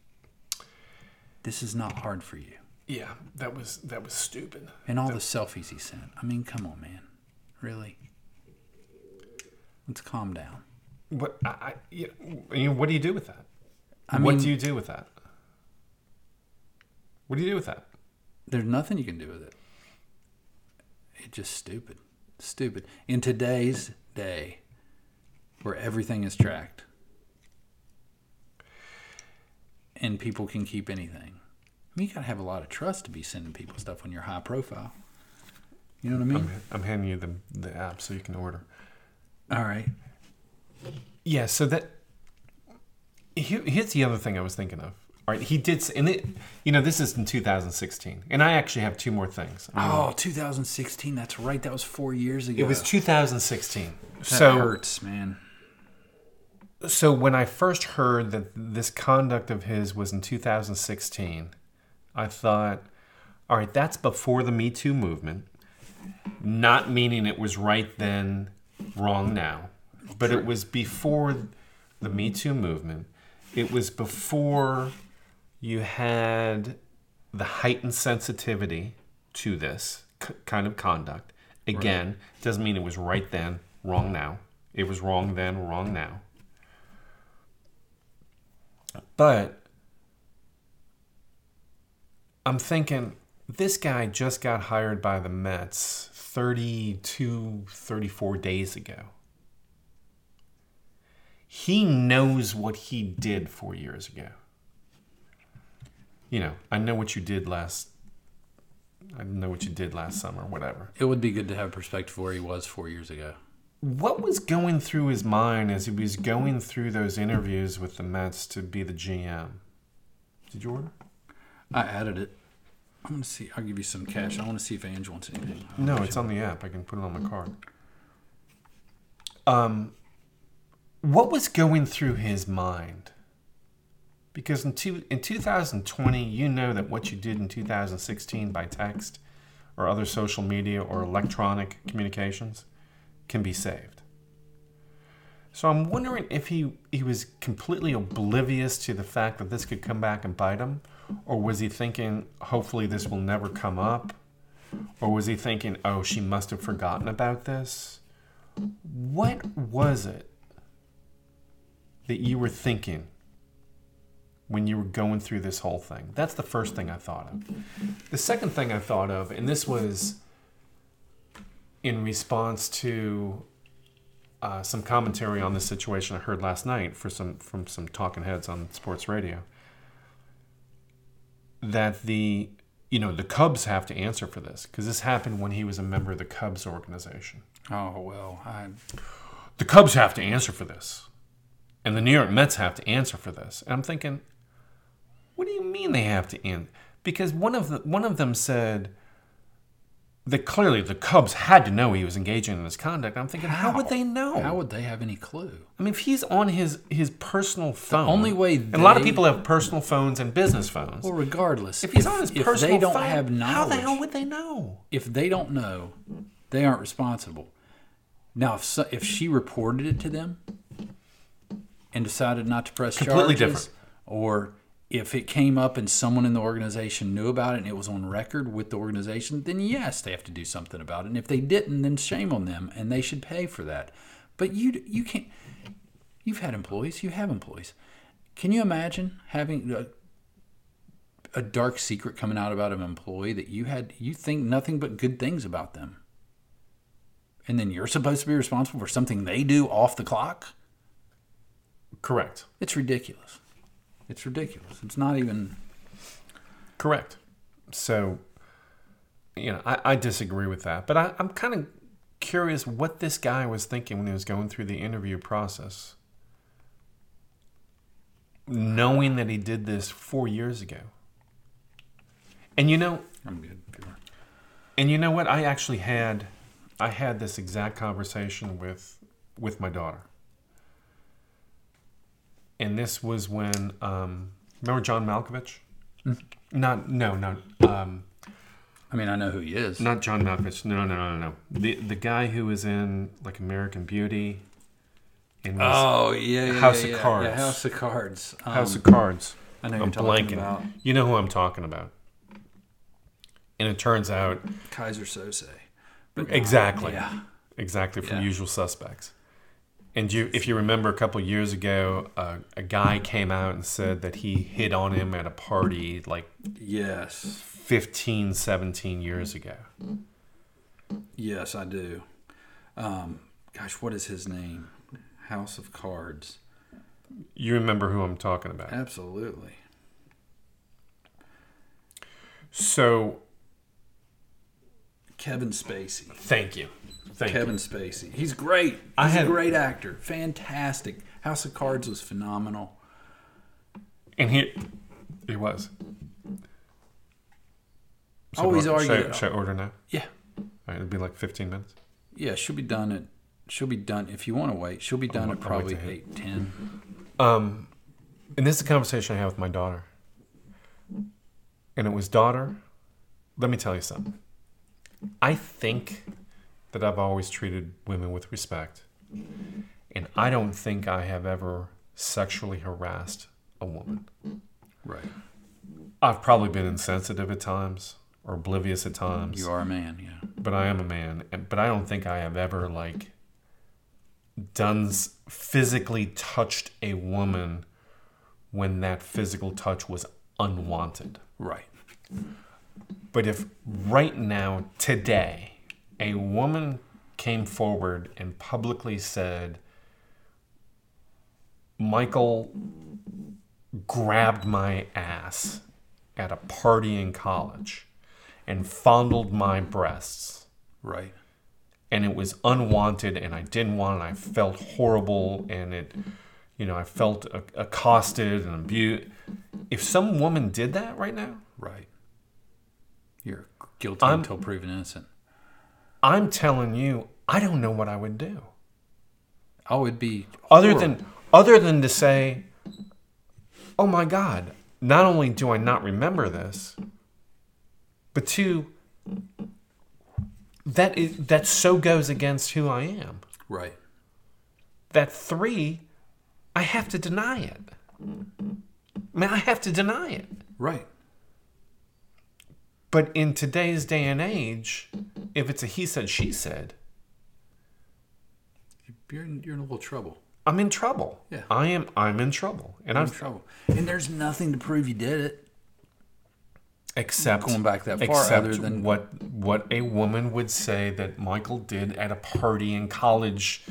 This is not hard for you. Yeah, that was that was stupid. And all the selfies he sent. I mean, come on, man. Really? Let's calm down. What I, I you know, what do you do with that? I what do you do with that? What do you do with that? There's nothing you can do with it. It's just stupid. Stupid. In today's day, where everything is tracked and people can keep anything, I mean, you gotta have a lot of trust to be sending people stuff when you're high profile. You know what I mean? I'm, I'm handing you the the app so you can order. All right. Yeah, so that here, here's the other thing I was thinking of. All right, he did, and it, you know, this is in 2016, and I actually have two more things. Oh, 2016. That's right. That was four years ago. it was 2016. That so hurts, man. so when I first heard that this conduct of his was in 2016, I thought, all right, that's before the Me Too movement. Not meaning it was right then, wrong now, but it was before the Me Too movement. It was before you had the heightened sensitivity to this k- kind of conduct. Again, doesn't mean it was right then, wrong now. It was wrong then, wrong now. But I'm thinking this guy just got hired by the Mets 32, 34 days ago. He knows what he did four years ago. You know, I know what you did last. I know what you did last summer, whatever. It would be good to have perspective where he was four years ago. What was going through his mind as he was going through those interviews with the Mets to be the GM? Did you order? I added it. I'm gonna see. I'll give you some cash. I want to see if Ange wants anything. No, it's on the app. I can put it on my card. Um, what was going through his mind? Because in two, in 2020, you know that what you did in 2016 by text or other social media or electronic communications can be saved. So I'm wondering if he, he was completely oblivious to the fact that this could come back and bite him, or was he thinking, hopefully this will never come up? Or was he thinking, oh, she must have forgotten about this? What was it that you were thinking when you were going through this whole thing? That's the first thing I thought of. The second thing I thought of, and this was in response to uh, some commentary on this situation I heard last night for some from some talking heads on sports radio. That the you know the Cubs have to answer for this because this happened when he was a member of the Cubs organization. Oh well, I The Cubs have to answer for this, and the New York Mets have to answer for this. And I'm thinking, what do you mean they have to answer? Because one of the one of them said, that clearly the Cubs had to know he was engaging in this conduct. I'm thinking, how, would they know? How would they have any clue? I mean, if he's on his his personal phone, the only way and a lot of people have personal phones and business phones. Well, regardless, if he's on his if personal they don't phone, have how the hell would they know? if they don't know, they aren't responsible. Now, if so, if she reported it to them and decided not to press Completely charges, different. or if it came up and someone in the organization knew about it and it was on record with the organization, then yes, they have to do something about it. And if they didn't, then shame on them, and they should pay for that. But you you can't. You've had employees. You have employees. Can you imagine having a, a dark secret coming out about an employee that you had you think nothing but good things about them and then you're supposed to be responsible for something they do off the clock Correct. it's ridiculous it's ridiculous it's not even Correct. So, you know, I, I disagree with that, but I, I'm kind of curious what this guy was thinking when he was going through the interview process, knowing that he did this four years ago. And you know, i'm good and you know what? I actually had, I had this exact conversation with with my daughter. And this was when, um, remember John Malkovich? Not, no, no. Um, i mean i know who he is Not John Malkovich. No, no, no, no, no. The the guy who was in like American Beauty. And was oh yeah, yeah House yeah, of yeah, Cards. yeah, house of cards um, House of Cards. I know I'm blanking. about You know who I'm talking about. And it turns out Keyser Söze but exactly, yeah exactly from. Usual Suspects. And you, if you remember, a couple years ago, uh, a guy came out and said that he hit on him at a party like yes. 15, 17 years ago. yes i do. Um gosh what is his name? House of cards. You remember who I'm talking about? absolutely. So, kevin spacey thank you, thank you. Kevin Spacey. He's great. He's I had- a great actor. Fantastic. House of Cards was phenomenal. And he, he was. Always should, I- should, argue- I, should I order now? Yeah. All right, it'll be like 15 minutes. Yeah, she'll be done at she'll be done if you want to wait, she'll be done I'll- at probably eight ten. Um, and this is a conversation I had with my daughter. And it was, daughter, let me tell you something. I think that I've always treated women with respect. And I don't think I have ever sexually harassed a woman. Right. I've probably been insensitive at times or oblivious at times. You are a man, yeah. but I am a man, and but I don't think I have ever like done physically touched a woman when that physical touch was unwanted. Right. But if right now today a woman came forward and publicly said Michael grabbed my ass at a party in college and fondled my breasts Right. and it was unwanted and I didn't want it. I felt horrible and it, you know, I felt accosted and abused. If some woman did that right now, Right. You're guilty I'm- until proven innocent. I'm telling you, I don't know what I would do. Oh, it'd be Other horrible. than other than to say, "Oh my god, not only do I not remember this, but two that is that so goes against who I am. Right. that three, I have to deny it. I mean, I have to deny it. Right. But in today's day and age, if it's a he said, she said, You're in, you're in a little trouble. I'm in trouble. Yeah. I am. I'm in trouble, and You're I'm in trouble. And there's nothing to prove you did it. except Going back that far, other than- what what a woman would say that Michael did at a party in college.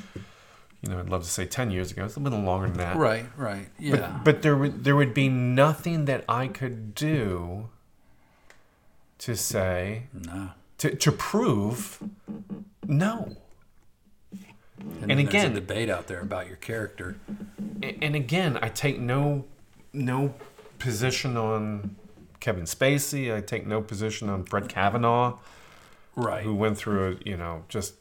You know, I'd love to say ten years ago. It's a little longer than that. Right, right. Yeah. But, but there would there would be nothing that I could do to say no. to, to prove no. And, And again- debate out there about your character. And again, I take no no position on Kevin Spacey. I take no position on Brett Kavanaugh. Right. who went through a you know just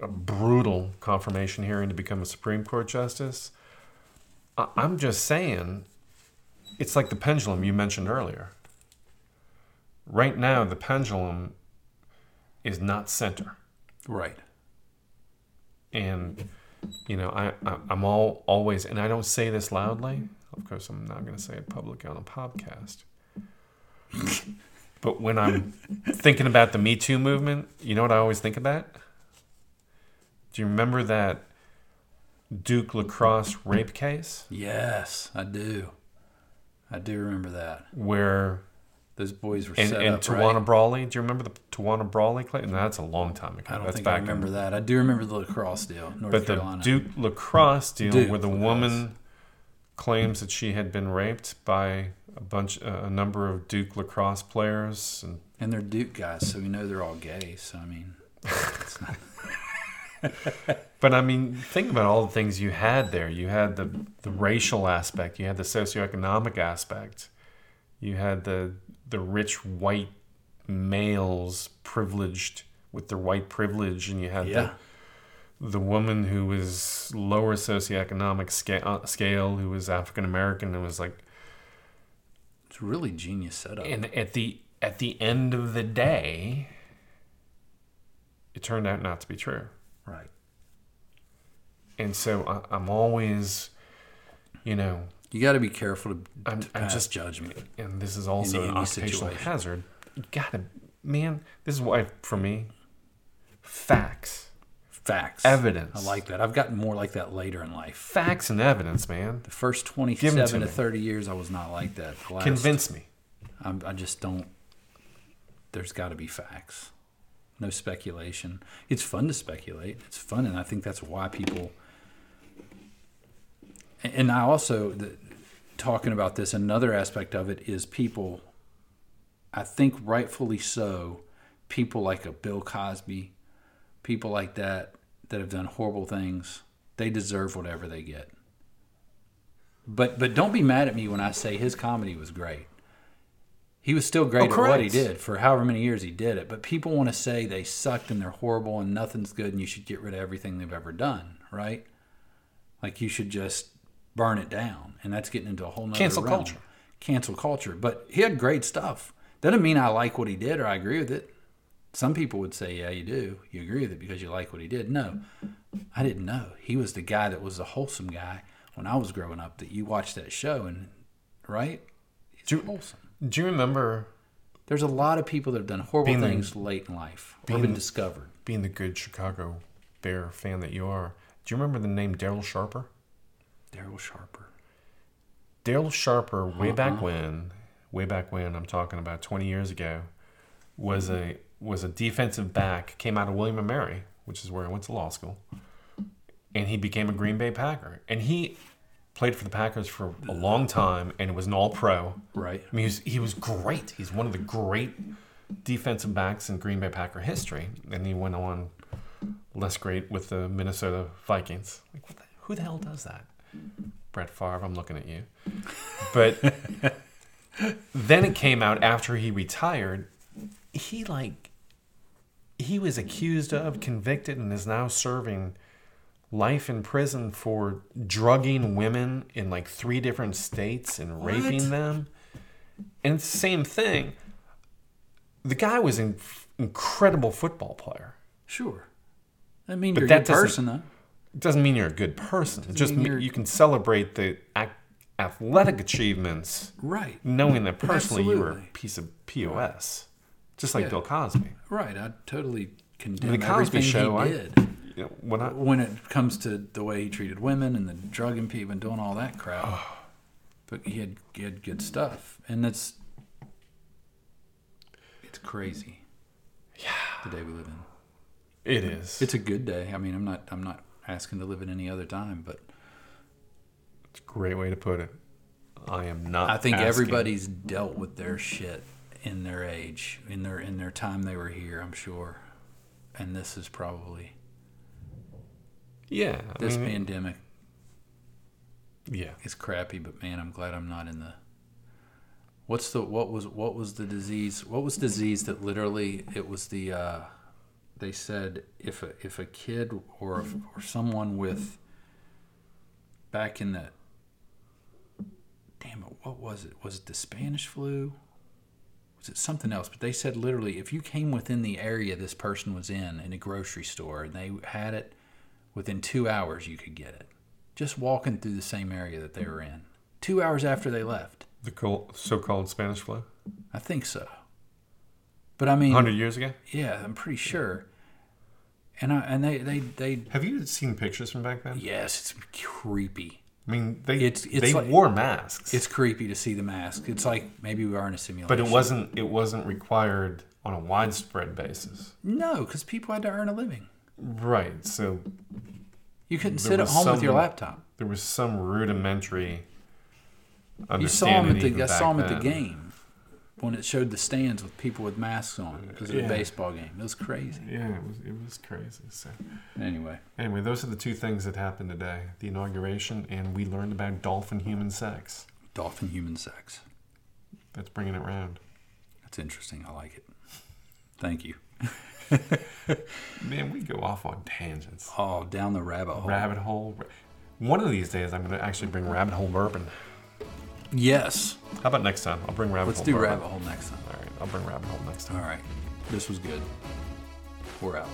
a brutal confirmation hearing to become a Supreme Court justice. I'm just saying, it's like the pendulum you mentioned earlier. Right now, the pendulum is not center, Right. and you know I, I I'm all always, and I don't say this loudly. Of course, I'm not going to say it publicly on a podcast. But when I'm thinking about the Me Too movement, you know what I always think about? Do you remember that Duke lacrosse rape case Yes, I do. I do remember that. where Those boys were and, set and up Tawana right. Brawley? Do you remember the Tawana Brawley? No, that's a long time ago. I don't that's think I remember in, that. I do remember the lacrosse deal, North But Carolina. the Duke lacrosse deal, Duke where the lacrosse. woman claims that she had been raped by a bunch, uh, a number of Duke lacrosse players, and and they're Duke guys, so we know they're all gay. So I mean, it's not, But I mean, think about all the things you had there. You had the the racial aspect. You had the socioeconomic aspect. You had the the rich white males privileged with their white privilege, and you had yeah, the the woman who was lower socioeconomic scale, uh, scale who was African American and was like. it's a really genius setup. And at the at the end of the day, it turned out not to be true. right. And so I, I'm always, you know, You got to be careful to, I'm, to I'm just judgment. and this is also an occupational situation. hazard. You gotta, man. This is why for me, facts, Facts, evidence. I like that. I've gotten more like that later in life. facts and evidence, man. The first twenty-seven to to, thirty years, I was not like that. Last, Convince me. I'm, I just don't. There's got to be facts, no speculation. It's fun to speculate. It's fun, and I think that's why people. And- I also the, talking about this. Another aspect of it is people. I think rightfully so. People like a Bill Cosby, people like that that have done horrible things. They deserve whatever they get. But but don't be mad at me when I say his comedy was great. He was still great Oh, at what he did for however many years he did it. But people want to say they sucked and they're horrible and nothing's good and you should get rid of everything they've ever done, right? Like you should just burn it down. And that's getting into a whole nother Cancel realm. culture. Cancel culture. But he had great stuff. Doesn't mean I like what he did or I agree with it. Some people would say, yeah, you do. You agree with it because you like what he did. No, I didn't know. He was the guy that was a wholesome guy when I was growing up that you watched that show and, right? It's Do- wholesome. Do you remember There's a lot of people that have done horrible the- things late in life or being been discovered. being the good Chicago Bear fan that you are? Do you remember the name Daryl Sharper? Daryl Sharper. Daryl Sharper, way back Uh-uh. when, way back when I'm talking about 20 years ago, was a was a defensive back. Came out of William and Mary, which is where I went to law school, and he became a Green Bay Packer. And he played for the Packers for a long time, and was an All Pro. Right. I mean, he was, he was great. He's one of the great defensive backs in Green Bay Packer history. And he went on less great with the Minnesota Vikings. Like, what the, who the hell does that? Brett Favre, I'm looking at you. But then it came out after he retired. He like he was accused of, convicted, and is now serving life in prison for drugging women in like three different states and raping them. And it's the same thing. The guy was an incredible football player. Sure. I mean, But you're a that good doesn't- person, though. It doesn't mean you're a good person. It just mean you're- can celebrate the ac- athletic achievements, Right. knowing that personally you were a piece of pos, just like Yeah. Bill Cosby. Right. I totally condemn The Cosby everything Show, I- he did. You know, when I, when it comes to the way he treated women and the people and doing all that crap. but he had, he had good stuff. And it's it's crazy. Yeah. The day we live in. it is. It's a good day. I mean, I'm not I'm not asking to live in any other time, but It's a great way to put it. I am not. I think asking. everybody's dealt with their shit in their age, in their in their time they were here, I'm sure. And this is probably Yeah, I this mean, pandemic yeah. is crappy, but man, I'm glad I'm not in the What's the what was what was the disease? What was disease that literally it was the uh, they said if a, if a kid or if, or someone with back in the damn it what was it? Was it the Spanish flu? Was it something else? But they said literally if you came within the area this person was in in a grocery store and they had it within two hours you could get it. Just walking through the same area that they were in. Two hours after they left. The so-called Spanish flu, I think so. But I mean, hundred years ago. yeah, I'm pretty sure. And I and they they they Have you seen pictures from back then? yes, it's creepy. I mean, they It's- it's they like- wore masks. It's creepy to see the mask. It's like maybe we are in a simulation. but it wasn't it wasn't required on a widespread basis. no, because people had to earn a living. Right. So You couldn't sit at home with your laptop. there was some rudimentary You saw them at the I saw them at the game when it showed the stands with people with masks on because of Yeah. the baseball game. It was crazy. Yeah, it was it was crazy. So Anyway, anyway, those are the two things that happened today: the inauguration, and we learned about dolphin human sex. dolphin human sex. That's bringing it round. That's interesting. I like it. Thank you. Man, we go off on tangents. Oh, down the rabbit hole. Rabbit hole. One of these days, I'm going to actually bring rabbit hole bourbon. Yes. How about next time? I'll bring rabbit Let's hole. do rabbit hole next time. All right, I'll bring rabbit hole next time. All right. This was good. We're out.